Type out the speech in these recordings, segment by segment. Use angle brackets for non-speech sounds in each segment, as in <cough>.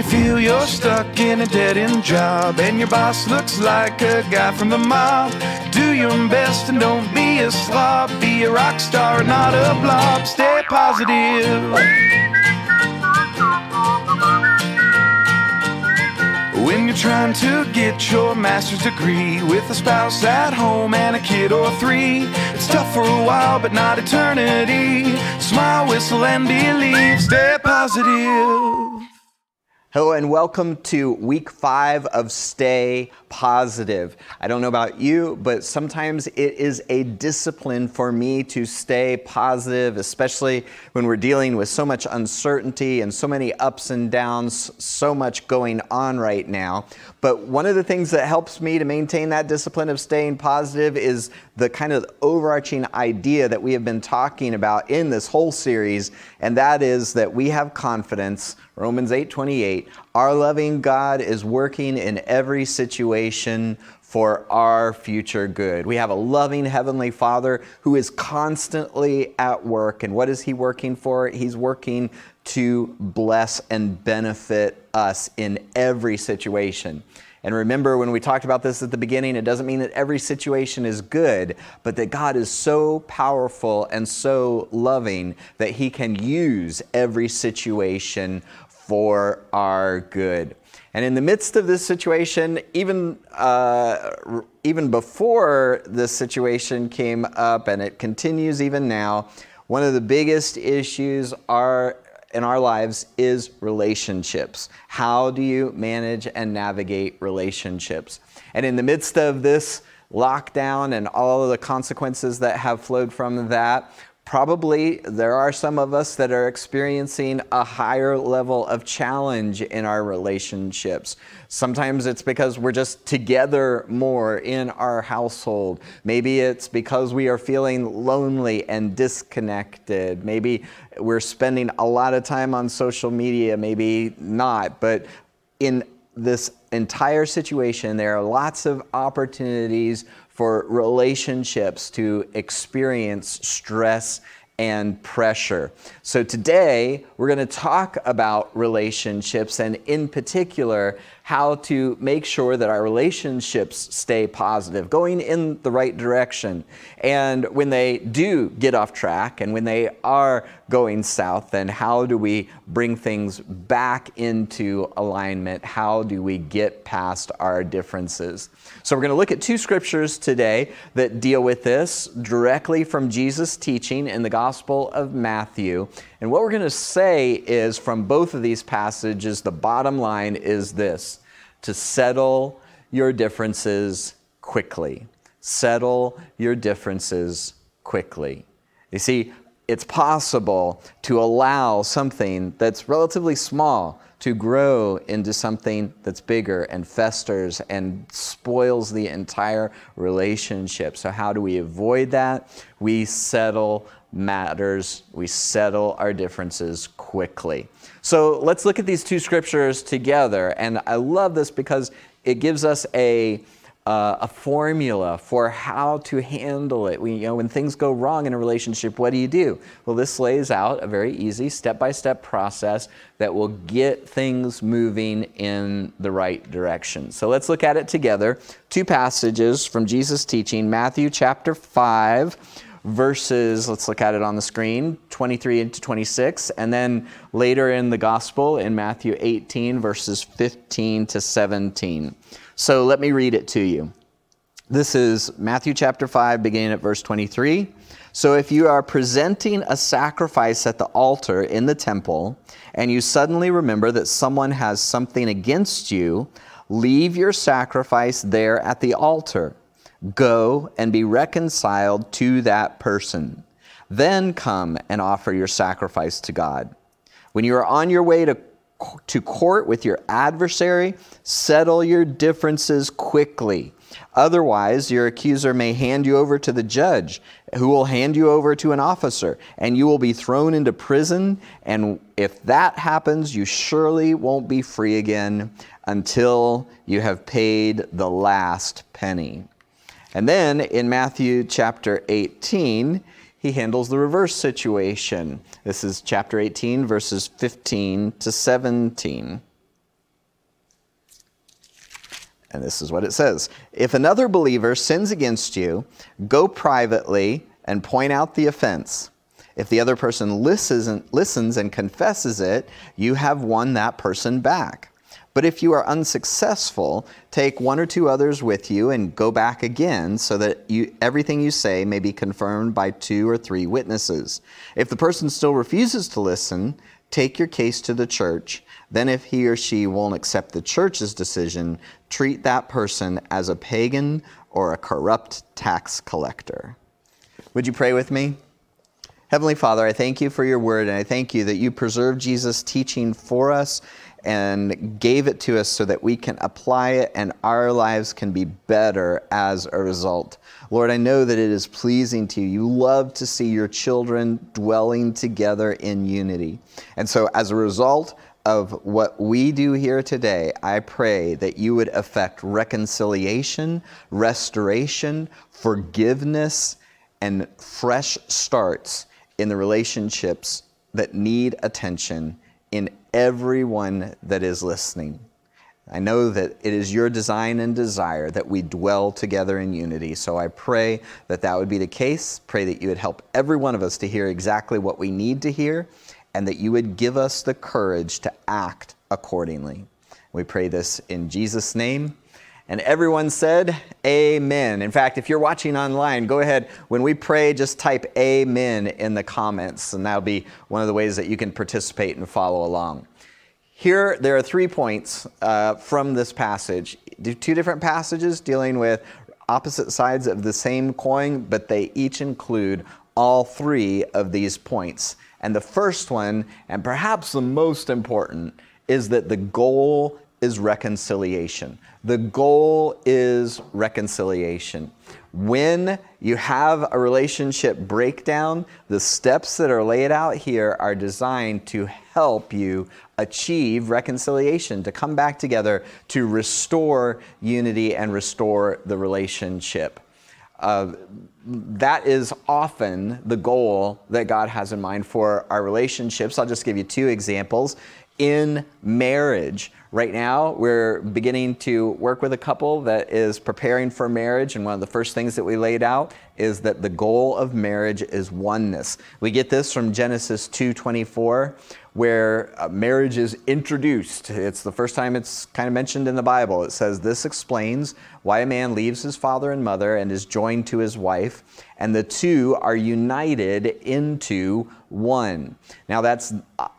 you feel you're stuck in a dead end job and your boss looks like a guy from the mob, do your best and don't be a slob. Be a rock star, not a blob. Stay positive. When you're trying to get your master's degree with a spouse at home and a kid or three, it's tough for a while, but not eternity. Smile, whistle, and believe. Stay positive. Hello and welcome to week five of Stay Positive. I don't know about you, but sometimes it is a discipline for me to stay positive, especially when we're dealing with so much uncertainty and so many ups and downs, so much going on right now. But one of the things that helps me to maintain that discipline of staying positive is the kind of overarching idea that we have been talking about in this whole series, and that is that we have confidence Romans 8:28, our loving God is working in every situation for our future good. We have a loving heavenly Father who is constantly at work. And what is he working for? He's working to bless and benefit us in every situation. And remember, when we talked about this at the beginning, it doesn't mean that every situation is good, but that God is so powerful and so loving that He can use every situation for our good. And in the midst of this situation, even, uh, even before this situation came up, and it continues even now, one of the biggest issues are, in our lives is relationships. How do you manage and navigate relationships? And in the midst of this lockdown and all of the consequences that have flowed from that, probably there are some of us that are experiencing a higher level of challenge in our relationships. Sometimes it's because we're just together more in our household. Maybe it's because we are feeling lonely and disconnected. Maybe we're spending a lot of time on social media, maybe not. But in this entire situation, there are lots of opportunities for relationships to experience stress and pressure. So, today we're going to talk about relationships and, in particular, how to make sure that our relationships stay positive, going in the right direction. And when they do get off track and when they are going south, then how do we bring things back into alignment? How do we get past our differences? So, we're going to look at two scriptures today that deal with this directly from Jesus' teaching in the Gospel of Matthew. And what we're going to say is from both of these passages, the bottom line is this to settle your differences quickly. Settle your differences quickly. You see, it's possible to allow something that's relatively small to grow into something that's bigger and festers and spoils the entire relationship. So, how do we avoid that? We settle matters, we settle our differences quickly. So let's look at these two scriptures together. And I love this because it gives us a, uh, a formula for how to handle it. We, you know, when things go wrong in a relationship, what do you do? Well, this lays out a very easy step by step process that will get things moving in the right direction. So let's look at it together. Two passages from Jesus' teaching Matthew chapter 5 verses, let's look at it on the screen, 23 to 26, and then later in the gospel in Matthew 18, verses 15 to 17. So let me read it to you. This is Matthew chapter 5, beginning at verse 23. So if you are presenting a sacrifice at the altar in the temple, and you suddenly remember that someone has something against you, leave your sacrifice there at the altar Go and be reconciled to that person. Then come and offer your sacrifice to God. When you are on your way to, to court with your adversary, settle your differences quickly. Otherwise, your accuser may hand you over to the judge, who will hand you over to an officer, and you will be thrown into prison. And if that happens, you surely won't be free again until you have paid the last penny. And then in Matthew chapter 18, he handles the reverse situation. This is chapter 18, verses 15 to 17. And this is what it says If another believer sins against you, go privately and point out the offense. If the other person listens and confesses it, you have won that person back. But if you are unsuccessful, take one or two others with you and go back again so that you, everything you say may be confirmed by two or three witnesses. If the person still refuses to listen, take your case to the church. Then, if he or she won't accept the church's decision, treat that person as a pagan or a corrupt tax collector. Would you pray with me? Heavenly Father, I thank you for your word, and I thank you that you preserve Jesus' teaching for us and gave it to us so that we can apply it and our lives can be better as a result. Lord, I know that it is pleasing to you. You love to see your children dwelling together in unity. And so, as a result of what we do here today, I pray that you would affect reconciliation, restoration, forgiveness, and fresh starts in the relationships that need attention in everyone that is listening. I know that it is your design and desire that we dwell together in unity. So I pray that that would be the case. Pray that you would help every one of us to hear exactly what we need to hear and that you would give us the courage to act accordingly. We pray this in Jesus' name. And everyone said, Amen. In fact, if you're watching online, go ahead. When we pray, just type Amen in the comments, and that'll be one of the ways that you can participate and follow along. Here, there are three points uh, from this passage. Two different passages dealing with opposite sides of the same coin, but they each include all three of these points. And the first one, and perhaps the most important, is that the goal is reconciliation. The goal is reconciliation. When you have a relationship breakdown, the steps that are laid out here are designed to help you achieve reconciliation, to come back together, to restore unity and restore the relationship. Uh, that is often the goal that God has in mind for our relationships. I'll just give you two examples. In marriage, Right now, we're beginning to work with a couple that is preparing for marriage, and one of the first things that we laid out is that the goal of marriage is oneness. We get this from Genesis 2:24, where uh, marriage is introduced. It's the first time it's kind of mentioned in the Bible. It says, This explains why a man leaves his father and mother and is joined to his wife, and the two are united into one. Now, that's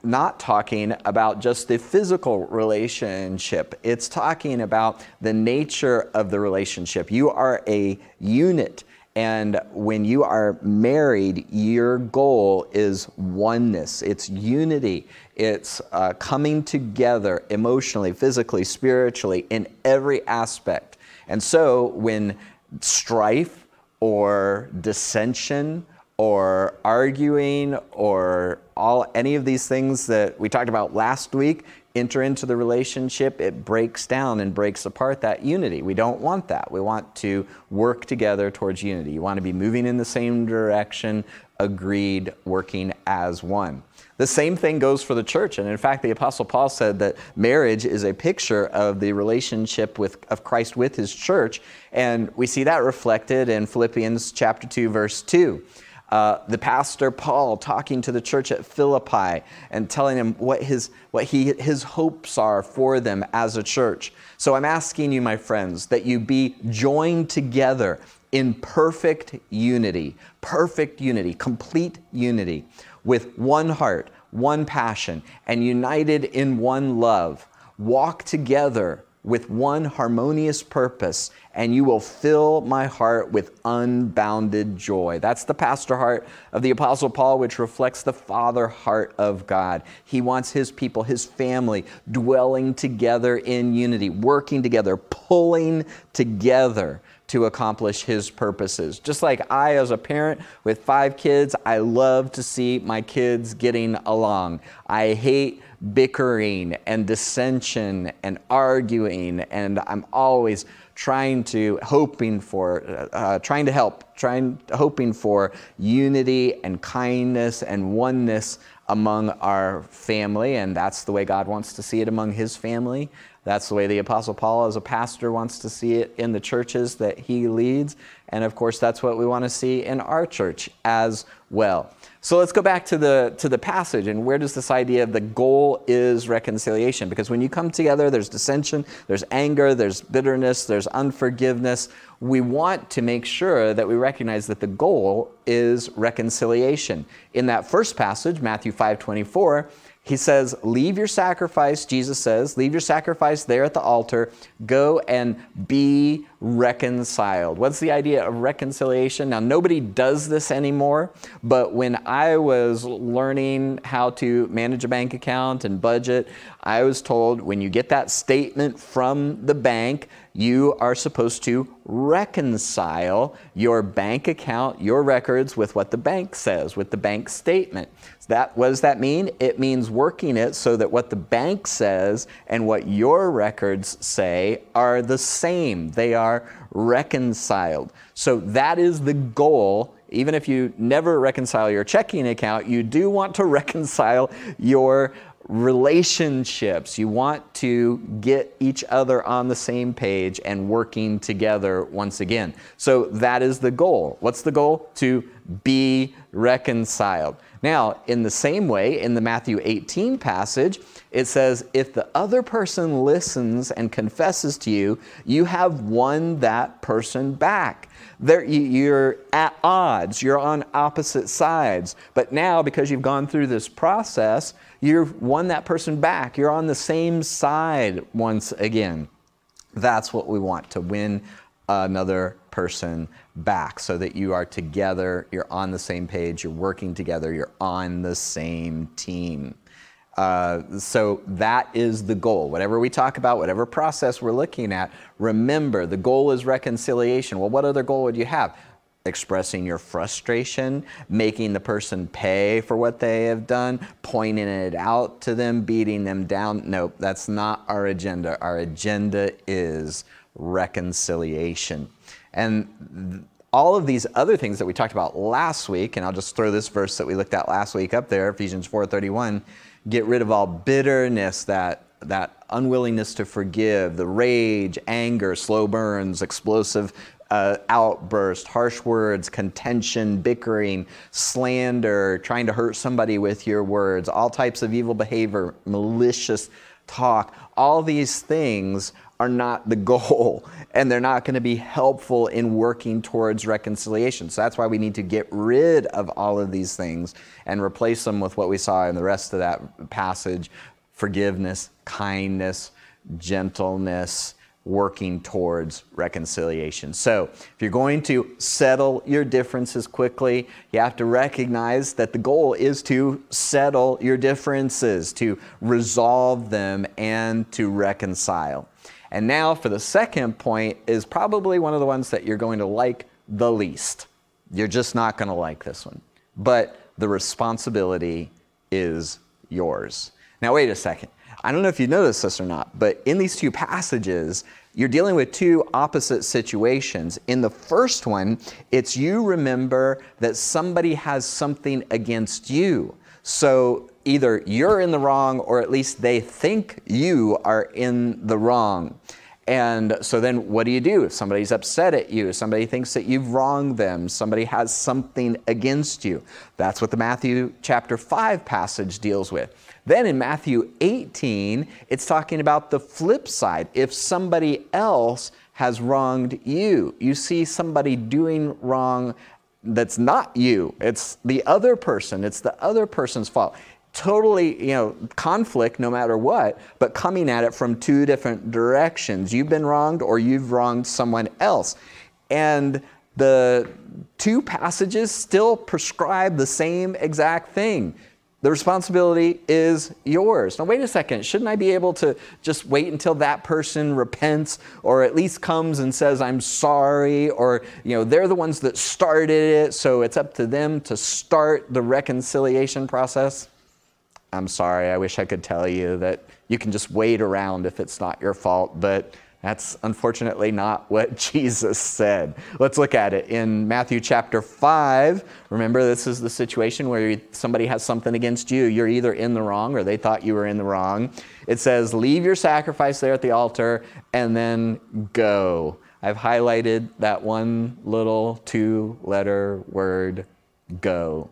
not talking about just the physical relationship, it's talking about the nature of the relationship. You are a unit. And when you are married, your goal is oneness, it's unity, it's uh, coming together emotionally, physically, spiritually, in every aspect. And so when strife or dissension or arguing or all any of these things that we talked about last week enter into the relationship, it breaks down and breaks apart that unity. We don't want that. We want to work together towards unity. You want to be moving in the same direction, agreed, working as one. The same thing goes for the church. And in fact, the Apostle Paul said that marriage is a picture of the relationship with, of Christ with his church. And we see that reflected in Philippians chapter 2, verse 2 uh, the pastor Paul talking to the church at Philippi and telling him what his what he his hopes are for them as a church. So I'm asking you, my friends, that you be joined together in perfect unity, perfect unity, complete unity, with one heart, one passion, and united in one love. Walk together with one harmonious purpose, and you will fill my heart with unbounded joy. That's the pastor heart of the Apostle Paul, which reflects the father heart of God. He wants his people, his family, dwelling together in unity, working together, pulling together to accomplish his purposes. Just like I, as a parent with five kids, I love to see my kids getting along. I hate bickering and dissension and arguing, and I'm always trying to hoping for uh, uh, trying to help trying hoping for unity and kindness and oneness among our family and that's the way god wants to see it among his family That's the way the Apostle Paul, as a pastor, wants to see it in the churches that he leads. And of course, that's what we want to see in our church as well. So let's go back to the, to the passage and where does this idea of the goal is reconciliation? Because when you come together, there's dissension, there's anger, there's bitterness, there's unforgiveness. We want to make sure that we recognize that the goal is reconciliation. In that first passage, Matthew 5 24, he says, Leave your sacrifice, Jesus says, leave your sacrifice there at the altar. Go and be reconciled. What's the idea of reconciliation? Now, nobody does this anymore, but when I was learning how to manage a bank account and budget, I was told when you get that statement from the bank, you are supposed to reconcile your bank account, your records with what the bank says, with the bank statement. That, what does that mean? It means working it so that what the bank says and what your records say are the same. They are reconciled. So that is the goal. Even if you never reconcile your checking account, you do want to <laughs> reconcile your relationships. You want to get each other on the same page and working together once again. So that is the goal. What's the goal? To be reconciled. Now, in the same way, in the Matthew 18 passage, it says, If the other person listens and confesses to you, you have won that person back. There, you're at odds, you're on opposite sides. But now, because you've gone through this process, you've won that person back. You're on the same side once again. That's what we want to win another person back so that you are together, you're on the same page, you're working together, you're on the same team. Uh, so that is the goal. Whatever we talk about, whatever process we're looking at, remember the goal is reconciliation. Well, what other goal would you have? Expressing your frustration, making the person pay for what they have done, pointing it out to them, beating them down. Nope, that's not our agenda. Our agenda is reconciliation. And all of these other things that we talked about last week, and I'll just throw this verse that we looked at last week up there, Ephesians 4:31, get rid of all bitterness, that that unwillingness to forgive, the rage, anger, slow burns, explosive uh, outburst, harsh words, contention, bickering, slander, trying to hurt somebody with your words, all types of evil behavior, malicious talk. All these things are not the goal and they're not going to be helpful in working towards reconciliation. So that's why we need to get rid of all of these things and replace them with what we saw in the rest of that passage forgiveness, kindness, gentleness, working towards reconciliation. So, if you're going to settle your differences quickly, you have to recognize that the goal is to settle your differences, to resolve them, and to reconcile. And now for the second point is probably one of the ones that you're going to like the least. You're just not going to like this one. But the responsibility is yours. Now, wait a second. I don't know if you noticed this or not, but in these two passages, you're dealing with two opposite situations. In the first one, it's you remember that somebody has something against you. So either you're in the wrong or at least they think you are in the wrong. And so then what do you do if somebody's upset at you? Somebody thinks that you've wronged them. Somebody has something against you. That's what the Matthew chapter 5 passage deals with. Then in Matthew 18, it's talking about the flip side. If somebody else has wronged you, you see somebody doing wrong that's not you. It's the other person. It's the other person's fault. Totally, you know, conflict no matter what, but coming at it from two different directions. You've been wronged or you've wronged someone else. And the two passages still prescribe the same exact thing. The responsibility is yours. Now, wait a second. Shouldn't I be able to just wait until that person repents or at least comes and says, I'm sorry? Or, you know, they're the ones that started it, so it's up to them to start the reconciliation process? I'm sorry. I wish I could tell you that you can just wait around if it's not your fault, but That's unfortunately not what <laughs> Jesus said. Let's look at it in Matthew chapter 5. Remember, this is the situation where somebody has something against you. You're either in the wrong or they thought you were in the wrong. It says, Leave your sacrifice there at the altar and then go. I've highlighted that one little two letter word, go.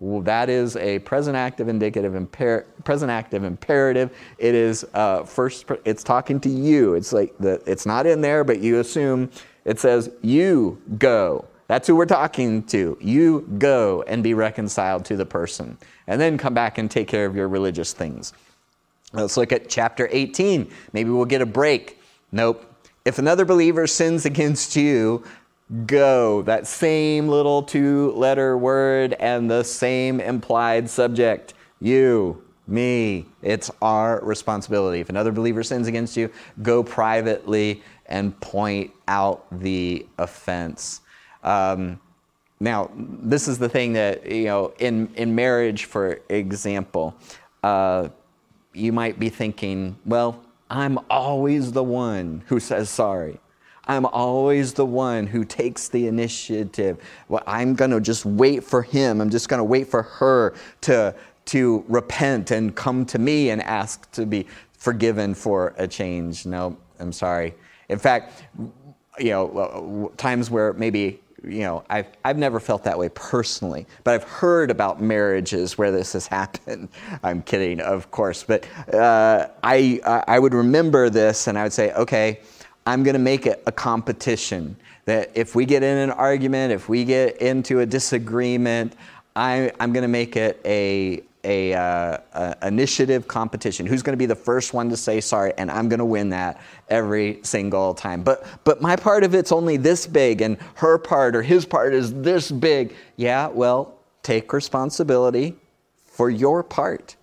Well, that is a present active indicative imper- present active imperative. It is uh, first. It's talking to you. It's like the. It's not in there, but you assume it says you go. That's who we're talking to. You go and be reconciled to the person, and then come back and take care of your religious things. Let's look at chapter 18. Maybe we'll get a break. Nope. If another believer sins against you, go. That same little two letter word and the same implied subject. You, me. It's our responsibility. If another believer sins against you, go privately and point out the offense. Um, now, this is the thing that, you know, in, in marriage, for example, uh, you might be thinking, well, I'm always the one who says sorry. I'm always the one who takes the initiative. Well, I'm going to just wait for him. I'm just going to wait for her to, to repent and come to me and ask to be forgiven for a change. No, I'm sorry. In fact, you know, times where maybe you know, I've, I've never felt that way personally, but I've heard about marriages where this has <laughs> happened. I'm kidding, of course, but uh, I, I would remember this and I would say, okay, I'm going to make it a competition. That if we get in an argument, if we get into a disagreement, I, am going to make it a, a, uh, a, initiative competition. Who's going to be the first one to say sorry? And I'm going to win that every single time. But but my part of it's only this big, and her part or his part is this big. Yeah, well, take responsibility for your part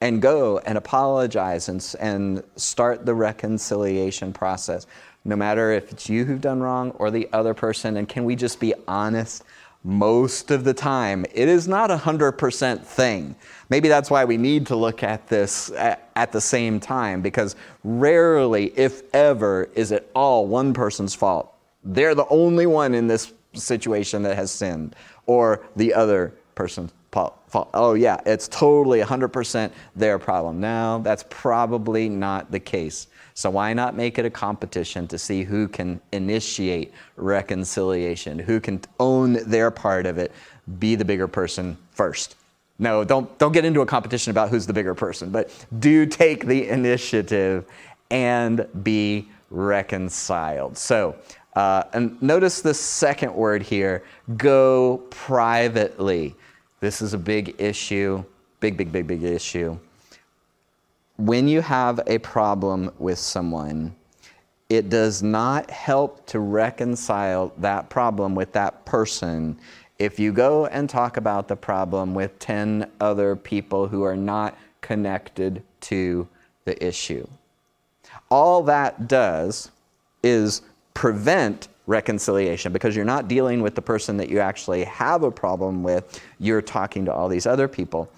and go and apologize and, and start the reconciliation process no matter if it's you who've done wrong or the other person. And can we just be honest? Most of the time, it is not a 100% thing. Maybe that's why we need to look at this at, at the same time, because rarely, if ever, is it all one person's fault. They're the only one in this situation that has sinned, or the other person's fault. Oh, yeah, it's totally 100% their problem. No, that's probably not the case. So why not make it a competition to see who can initiate reconciliation, who can own their part of it, be the bigger person first. No, don't, don't get into a competition about who's the bigger person, but do take the initiative and be reconciled. So, uh, and notice the second word here go privately. This is a big issue, big, big, big, big issue when you have a problem with someone, it does not help to reconcile that problem with that person if you go and talk about the problem with 10 other people who are not connected to the issue. All that does is prevent reconciliation. Because you're not dealing with the person that you actually have a problem with, you're talking to all these other people.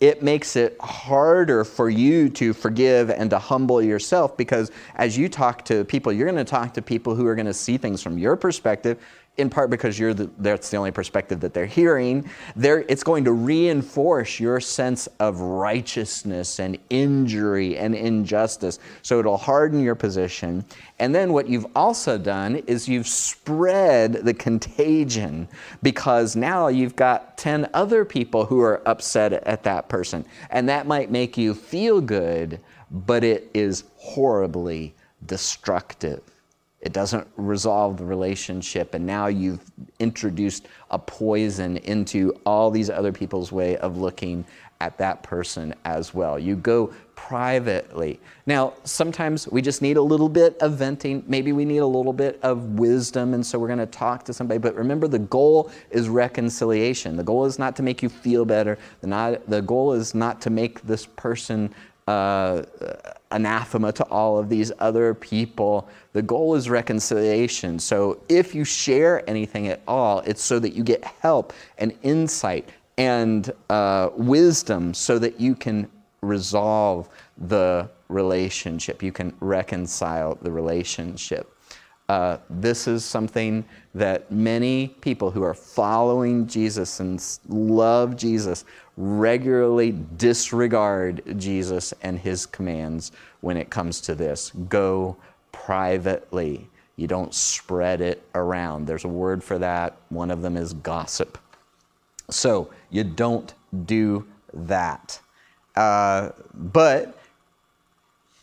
It makes it harder for you to forgive and to humble yourself because as you talk to people, you're going to talk to people who are going to see things from your perspective in part because you're the, that's the only perspective that they're hearing, they're, it's going to reinforce your sense of righteousness and injury and injustice. So it'll harden your position. And then what you've also done is you've spread the contagion because now you've got 10 other people who are upset at that person. And that might make you feel good, but it is horribly destructive. It doesn't resolve the relationship, and now you've introduced a poison into all these other people's way of looking at that person as well. You go privately. Now, sometimes we just need a little bit of venting. Maybe we need a little bit of wisdom, and so we're going to talk to somebody. But remember, the goal is reconciliation. The goal is not to make you feel better. The, not, the goal is not to make this person uh, anathema to all of these other people. The goal is reconciliation. So if you share anything at all, it's so that you get help and insight and uh, wisdom so that you can resolve the relationship. You can reconcile the relationship. Uh, this is something that many people who are following Jesus and love Jesus regularly disregard Jesus and his commands when it comes to this. Go privately. You don't spread it around. There's a word for that. One of them is gossip. So you don't do that. Uh, but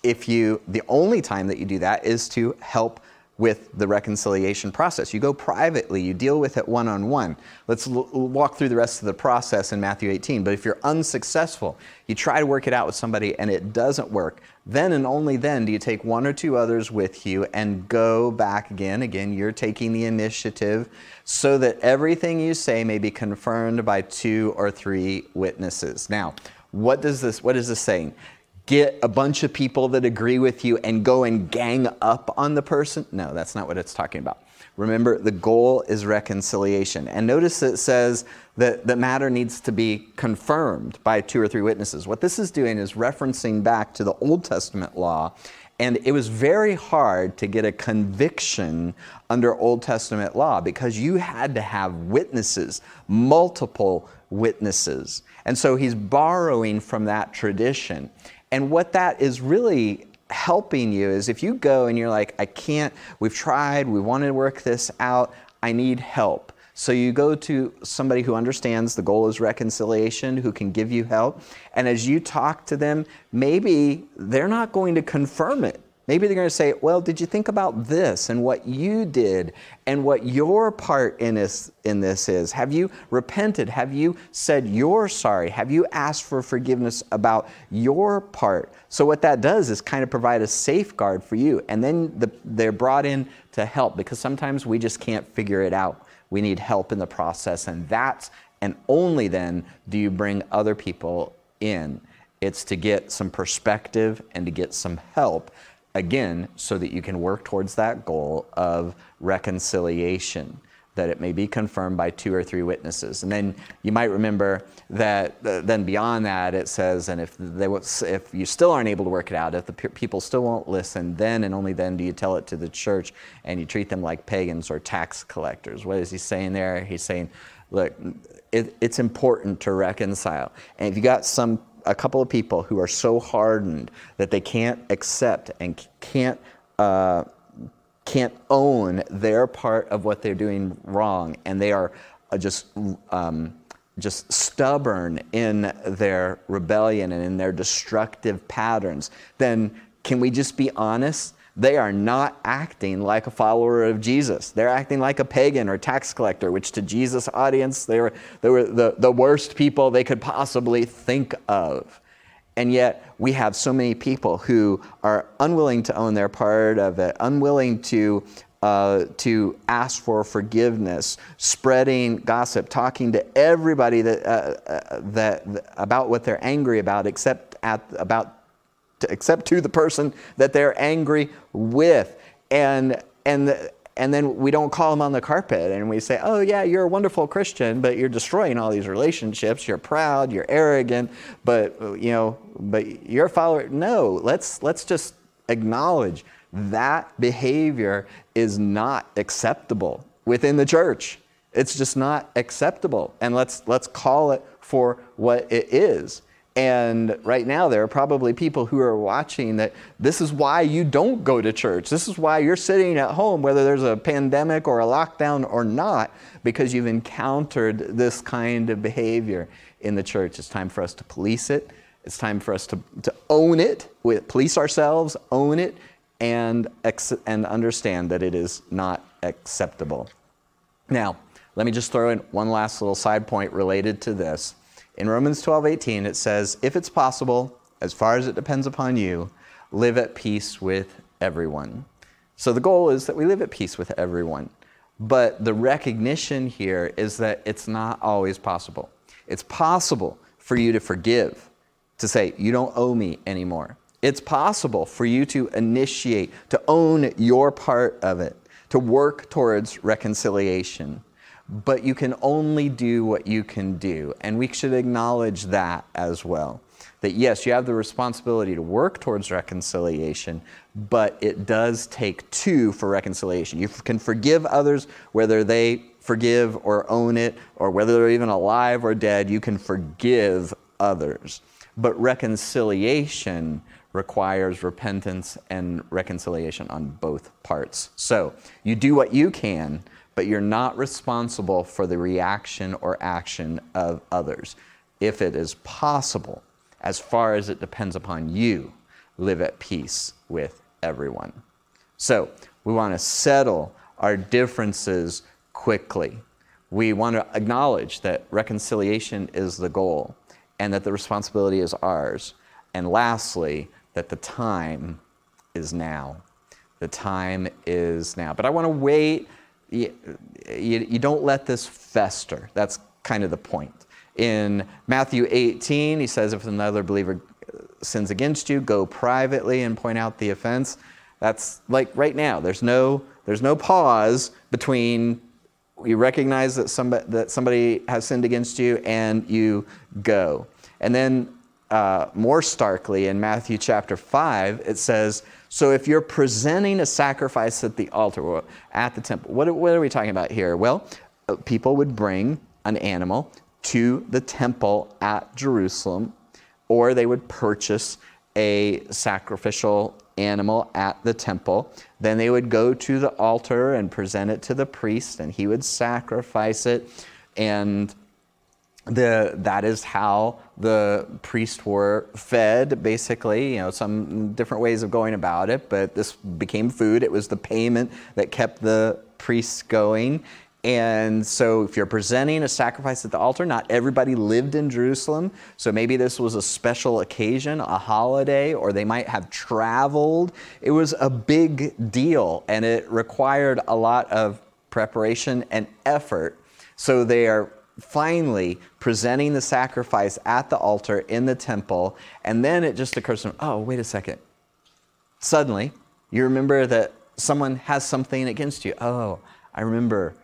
if you, the only time that you do that is to help with the reconciliation process. You go privately, you deal with it one on one. Let's l- walk through the rest of the process in Matthew 18. But if you're unsuccessful, you try to work it out with somebody and it doesn't work, then and only then do you take one or two others with you and go back again. Again, you're taking the initiative so that everything you say may be confirmed by two or three witnesses. Now, what does this what is this saying? Get a bunch of people that agree with you and go and gang up on the person. No, that's not what it's talking about. Remember, the goal is reconciliation. And notice it says that the matter needs to be confirmed by two or three witnesses. What this is doing is referencing back to the Old Testament law. And it was very hard to get a conviction under Old Testament law because you had to have witnesses, multiple witnesses. And so he's borrowing from that tradition. And what that is really helping you is if you go and you're like, I can't, we've tried, we want to work this out, I need help. So you go to somebody who understands the goal is reconciliation, who can give you help. And as you talk to them, maybe they're not going to confirm it. Maybe they're going to say, Well, did you think about this and what you did and what your part in this, in this is? Have you repented? Have you said you're sorry? Have you asked for forgiveness about your part? So, what that does is kind of provide a safeguard for you. And then the, they're brought in to help because sometimes we just can't figure it out. We need help in the process. And that's, and only then do you bring other people in. It's to get some perspective and to get some help again, so that you can work towards that goal of reconciliation, that it may be confirmed by two or three witnesses. And then you might remember that uh, then beyond that, it says, and if, they, if you still aren't able to work it out, if the people still won't listen, then and only then do you tell it to the church and you treat them like pagans or tax collectors. What is he saying there? He's saying, look, it, it's important to reconcile. And if you got some a couple of people who are so hardened that they can't accept and can't uh, can't own their part of what they're doing wrong, and they are uh, just um, just stubborn in their rebellion and in their destructive patterns. Then can we just be honest? They are not acting like a follower of Jesus. They're acting like a pagan or tax collector, which to Jesus' audience, they were, they were the, the worst people they could possibly think of. And yet, we have so many people who are unwilling to own their part of it, unwilling to, uh, to ask for forgiveness, spreading gossip, talking to everybody that, uh, uh, that, about what they're angry about, except at, about except to the person that they're angry with. And, and, and then we don't call them on the carpet and we say, oh, yeah, you're a wonderful Christian, but you're destroying all these relationships. You're proud, you're arrogant, but, you know, but you're a follower. No, let's, let's just acknowledge that behavior is not acceptable within the church. It's just not acceptable. And let's, let's call it for what it is. And right now, there are probably people who are watching that this is why you don't go to church. This is why you're sitting at home, whether there's a pandemic or a lockdown or not, because you've encountered this kind of behavior in the church. It's time for us to police it. It's time for us to, to own it, police ourselves, own it, and, ex- and understand that it is not acceptable. Now, let me just throw in one last little side point related to this. In Romans 12, 18, it says, If it's possible, as far as it depends upon you, live at peace with everyone. So the goal is that we live at peace with everyone. But the recognition here is that it's not always possible. It's possible for you to forgive, to say, You don't owe me anymore. It's possible for you to initiate, to own your part of it, to work towards reconciliation but you can only do what you can do. And we should acknowledge that as well. that yes, you have the responsibility to work towards reconciliation, but it does take two for reconciliation. You can forgive others whether they forgive or own it, or whether they're even alive or dead, you can forgive others. But reconciliation requires repentance and reconciliation on both parts. So you do what you can, but you're not responsible for the reaction or action of others. If it is possible, as far as it depends upon you, live at peace with everyone. So we want to settle our differences quickly. We want to acknowledge that reconciliation is the goal and that the responsibility is ours. And lastly, that the time is now. The time is now. But I want to wait. You, you, don't let this fester. That's kind of the point. In Matthew 18, he says, If another believer sins against you, go privately and point out the offense. That's like right now. There's no, there's no pause between you recognize that somebody, that somebody has sinned against you and you go. And then uh, more starkly in Matthew chapter 5, it says, So if you're presenting a sacrifice at the altar or at the temple, what, what are we talking about here? Well, uh, people would bring an animal to the temple at Jerusalem, or they would purchase a sacrificial animal at the temple. Then they would go to the altar and present it to the priest, and he would sacrifice it. And the, that is how the priests were fed, basically. You know, some different ways of going about it, but this became food. It was the payment that kept the priests going. And so, if you're presenting a sacrifice at the altar, not everybody lived in Jerusalem. So, maybe this was a special occasion, a holiday, or they might have traveled. It was a big deal, and it required a lot of preparation and effort. So, they are finally presenting the sacrifice at the altar in the temple, and then it just occurs to them, oh, wait a second. Suddenly, you remember that someone has something against you. Oh, I remember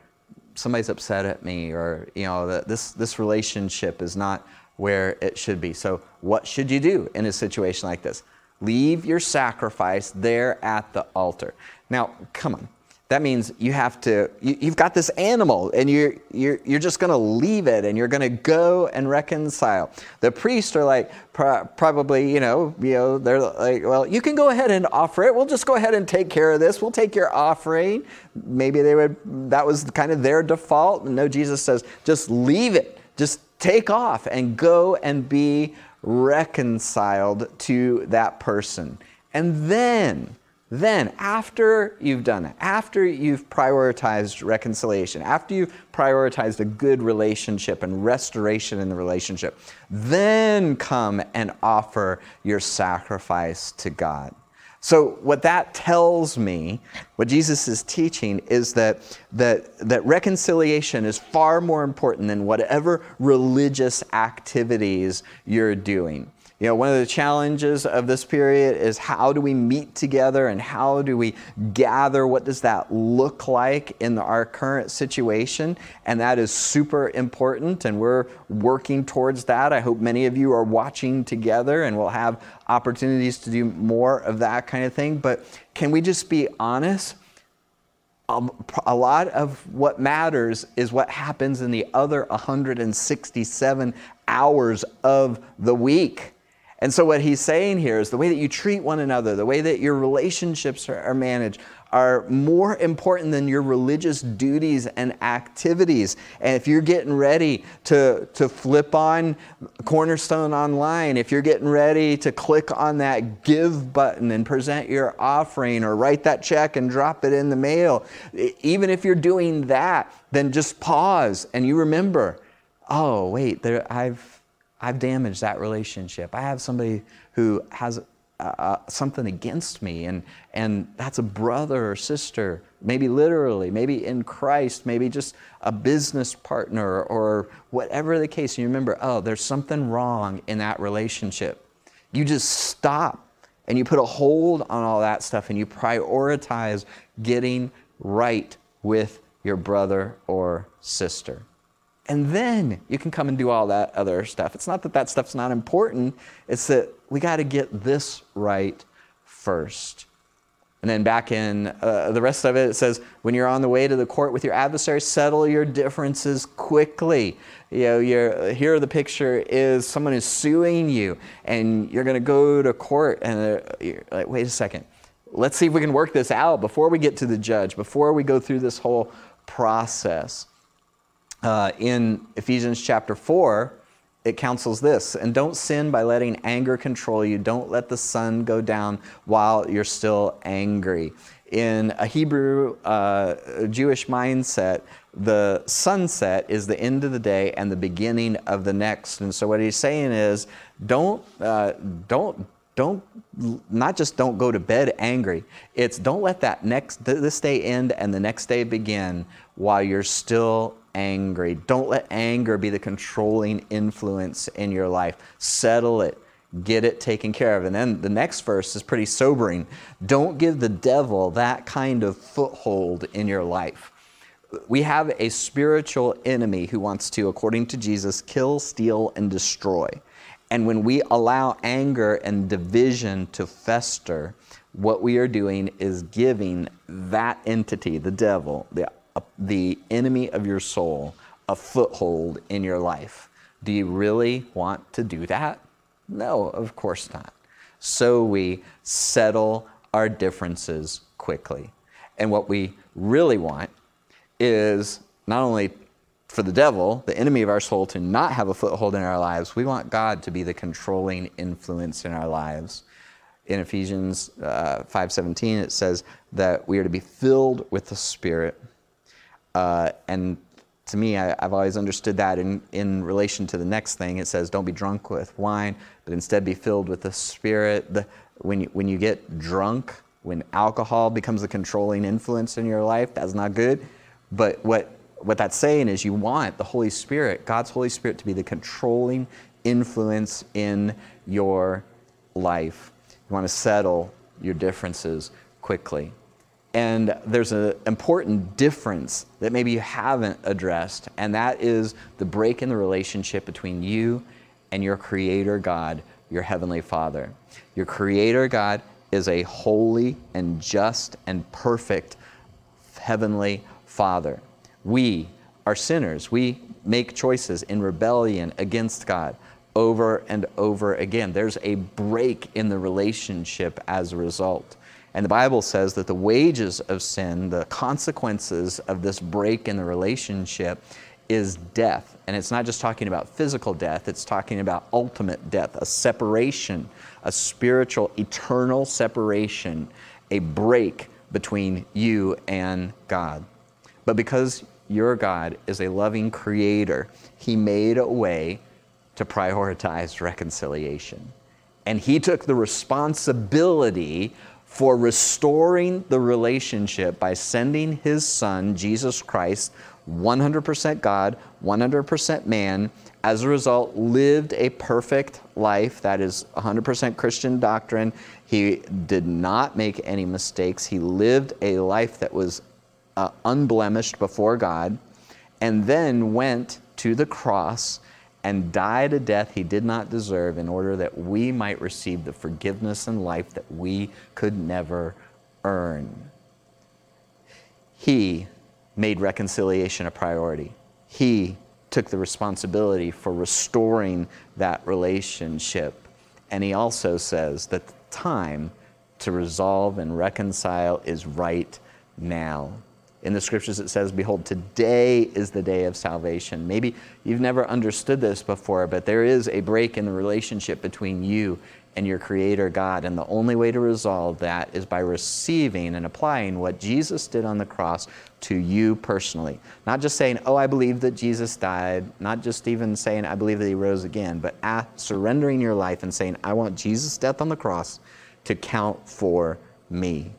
somebody's upset at me, or you know, that this this relationship is not where it should be. So, what should you do in a situation like this? Leave your sacrifice there at the altar. Now, come on that means you have to you, have got this animal and you're you're, you're just going to leave it and you're going to go and reconcile. The priests are like probably you know you know they're like well you can go ahead and offer it. We'll just go ahead and take care of this. We'll take your offering. Maybe they would that was kind of their default. No jesus says just leave it. Just take off and go and be reconciled to that person. And then then, after you've done it, after you've prioritized reconciliation, after you've prioritized a good relationship and restoration in the relationship, then come and offer your sacrifice to God. So, what that tells me, what Jesus is teaching, is that, that, that reconciliation is far more important than whatever religious activities you're doing. You know, one of the challenges of this period is how do we meet together and how do we gather? What does that look like in our current situation? And that is super important, and we're working towards that. I hope many of you are watching together and we'll have opportunities to do more of that kind of thing. But can we just be honest? Um, a lot of what matters is what happens in the other 167 hours of the week. And so, what he's saying here is the way that you treat one another, the way that your relationships are, managed, are more important than your religious duties and activities. And if you're getting ready to, to flip on Cornerstone Online, if you're getting ready to click on that give button and present your offering or write that check and drop it in the mail, even if you're doing that, then just pause and you remember, oh, wait, there, I've I've damaged that relationship. I have somebody who has uh, uh, something against me, and, and that's a brother or sister, maybe literally, maybe in Christ, maybe just a business partner or whatever the case. You remember, oh, there's something wrong in that relationship. You just stop and you put a hold on all that stuff and you prioritize getting right with your brother or sister. And then you can come and do all that other stuff. It's not that that stuff's not important, it's that we got to get this right first. And then back in uh, the rest of it, it says, when you're on the way to the court with your adversary, settle your differences quickly. You know, you're, here the picture is someone is suing you, and you're going to go to court, and you're like, wait a second, let's see if we can work this out before we get to the judge, before we go through this whole process. Uh, in Ephesians chapter 4, it counsels this and don't sin by letting anger control you. Don't let the sun go down while you're still angry. In a Hebrew uh, Jewish mindset, the sunset is the end of the day and the beginning of the next. And so what he's saying is, don't, uh, don't, don't, not just don't go to bed angry. It's don't let that next this day end and the next day begin while you're still angry. Don't let anger be the controlling influence in your life. Settle it. Get it taken care of. And then the next verse is pretty sobering. Don't give the devil that kind of foothold in your life. We have a spiritual enemy who wants to, according to Jesus, kill, steal, and destroy. And when we allow anger and division to fester, what we are doing is giving that entity, the devil, the the enemy of your soul a foothold in your life. Do you really want to do that? No, of course not. So we settle our differences quickly. And what we really want is not only for the devil, the enemy of our soul, to not have a foothold in our lives, we want God to be the controlling influence in our lives. In Ephesians uh, 5:17, it says that we are to be filled with the Spirit uh, and to me, I, have always understood that in, in relation to the next thing. It says, don't be drunk with wine, but instead be filled with the Spirit. The, when, you, when you get drunk, when alcohol becomes a controlling influence in your life, that's not good. But what, what that's saying is you want the Holy Spirit, God's Holy Spirit, to be the controlling influence in your life. You want to settle your differences quickly. And there's an important difference that maybe you haven't addressed, and that is the break in the relationship between you and your Creator God, your Heavenly Father. Your Creator God is a holy and just and perfect Heavenly Father. We are sinners. We make choices in rebellion against God over and over again. There's a break in the relationship as a result. And the Bible says that the wages of sin, the consequences of this break in the relationship, is death. And it's not just talking about physical death, it's talking about ultimate death, a separation, a spiritual, eternal separation, a break between you and God. But because your God is a loving creator, He made a way to prioritize reconciliation. And He took the responsibility for restoring the relationship by sending his son, Jesus Christ, 100% God, 100% man, as a result, lived a perfect life. That is 100% Christian doctrine. He did not make any mistakes. He lived a life that was uh, unblemished before God, and then went to the cross and died a death he did not deserve in order that we might receive the forgiveness and life that we could never earn. He made reconciliation a priority. He took the responsibility for restoring that relationship. And he also says that the time to resolve and reconcile is right now in the scriptures it says, Behold, today is the day of salvation. Maybe you've never understood this before, but there is a break in the relationship between you and your Creator God. And the only way to resolve that is by receiving and applying what Jesus did on the cross to you personally. Not just saying, Oh, I believe that Jesus died, not just even saying, I believe that He rose again, but surrendering your life and saying, I want Jesus' death on the cross to count for me.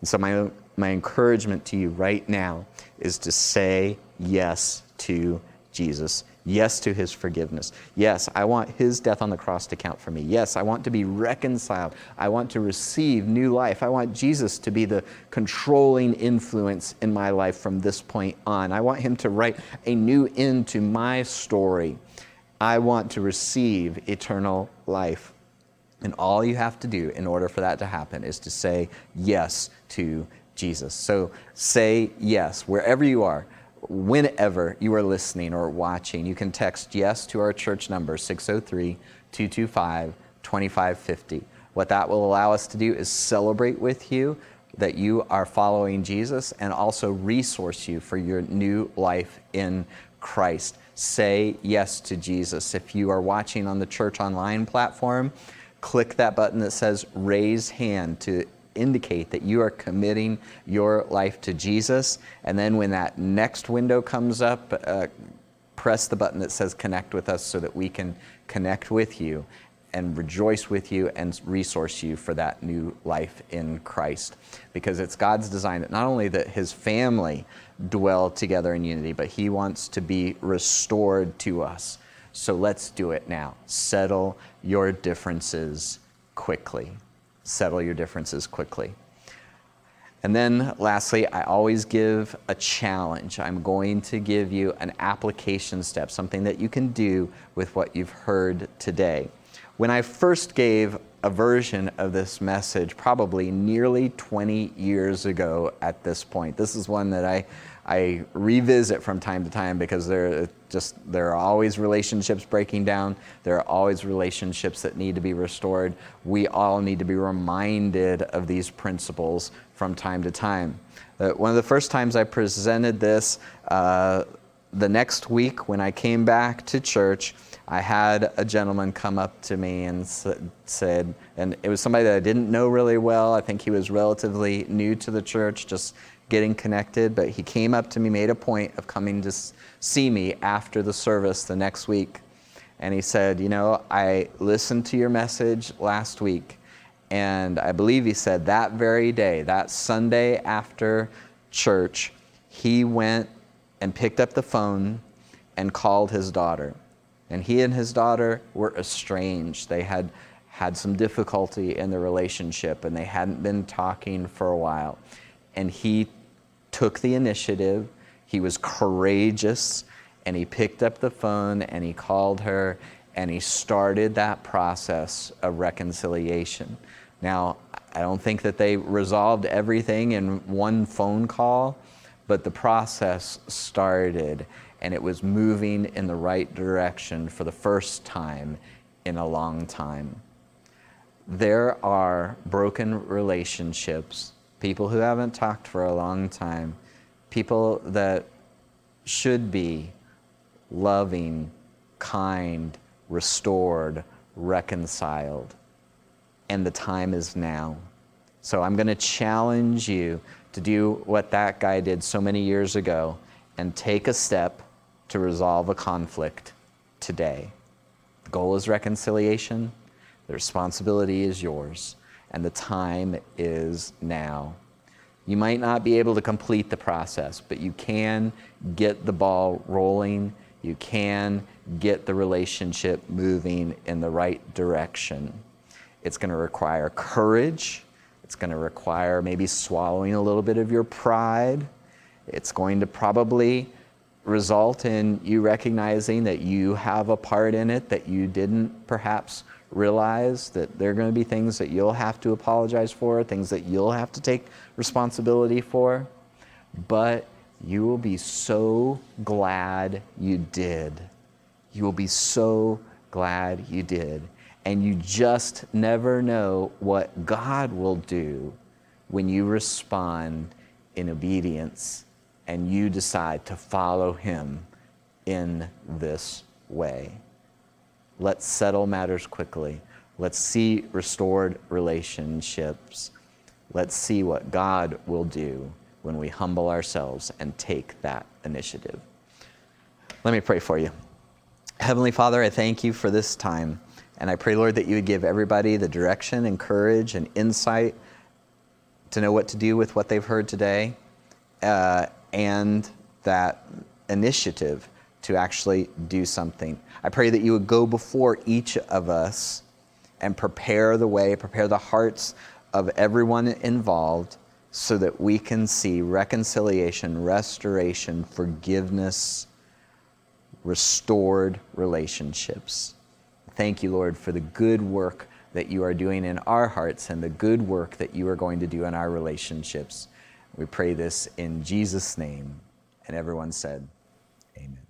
And so, my my encouragement to you right now is to say yes to Jesus. Yes to his forgiveness. Yes, I want his death on the cross to count for me. Yes, I want to be reconciled. I want to receive new life. I want Jesus to be the controlling influence in my life from this point on. I want him to write a new end to my story. I want to receive eternal life. And all you have to do in order for that to happen is to say yes to Jesus. So say yes wherever you are, whenever you are listening or watching. You can text yes to our church number, 603 225 2550. What that will allow us to do is celebrate with you that you are following Jesus and also resource you for your new life in Christ. Say yes to Jesus. If you are watching on the church online platform, click that button that says raise hand to indicate that you are committing your life to Jesus. And then when that next window comes up, uh, press the button that says connect with us so that we can connect with you and rejoice with you and resource you for that new life in Christ. Because it's God's design that not only that his family dwell together in unity, but he wants to be restored to us. So let's do it now. Settle your differences quickly settle your differences quickly. And then lastly, I always give a challenge. I'm going to give you an application step, something that you can do with what you've heard today. When I first gave a version of this message, probably nearly 20 years ago at this point, this is one that I I revisit from time to time because there just there are always relationships breaking down. There are always relationships that need to be restored. We all need to be reminded of these principles from time to time. Uh, one of the first times I presented this, uh, the next week when I came back to church, I had a gentleman come up to me and said, and it was somebody that I didn't know really well. I think he was relatively new to the church, just getting connected, but he came up to me, made a point of coming to see me after the service the next week. And he said, You know, I listened to your message last week. And I believe he said that very day, that Sunday after church, he went and picked up the phone and called his daughter. And he and his daughter were estranged. They had had some difficulty in the relationship and they hadn't been talking for a while. And he took the initiative, he was courageous, and he picked up the phone and he called her and he started that process of reconciliation. Now, I don't think that they resolved everything in one phone call, but the process started and it was moving in the right direction for the first time in a long time. There are broken relationships people who haven't talked for a long time, people that should be loving, kind, restored, reconciled. And the time is now. So I'm going to challenge you to do what that guy did so many years ago and take a step to resolve a conflict today. The goal is reconciliation, the responsibility is yours and the time is now. You might not be able to complete the process, but you can get the ball rolling. You can get the relationship moving in the right direction. It's going to require courage. It's going to require maybe swallowing a little bit of your pride. It's going to probably result in you recognizing that you have a part in it that you didn't perhaps realize that there are going to be things that you'll have to apologize for, things that you'll have to take responsibility for, but you will be so glad you did. You will be so glad you did. And you just never know what God will do when you respond in obedience and you decide to follow Him in this way. Let's settle matters quickly. Let's see restored relationships. Let's see what God will do when we humble ourselves and take that initiative. Let me pray for you. Heavenly Father, I thank you for this time. And I pray, Lord, that you would give everybody the direction and courage and insight to know what to do with what they've heard today, uh, and that initiative to actually do something. I pray that you would go before each of us and prepare the way, prepare the hearts of everyone involved so that we can see reconciliation, restoration, forgiveness, restored relationships. Thank you, Lord, for the good work that you are doing in our hearts and the good work that you are going to do in our relationships. We pray this in Jesus' name. And everyone said, Amen.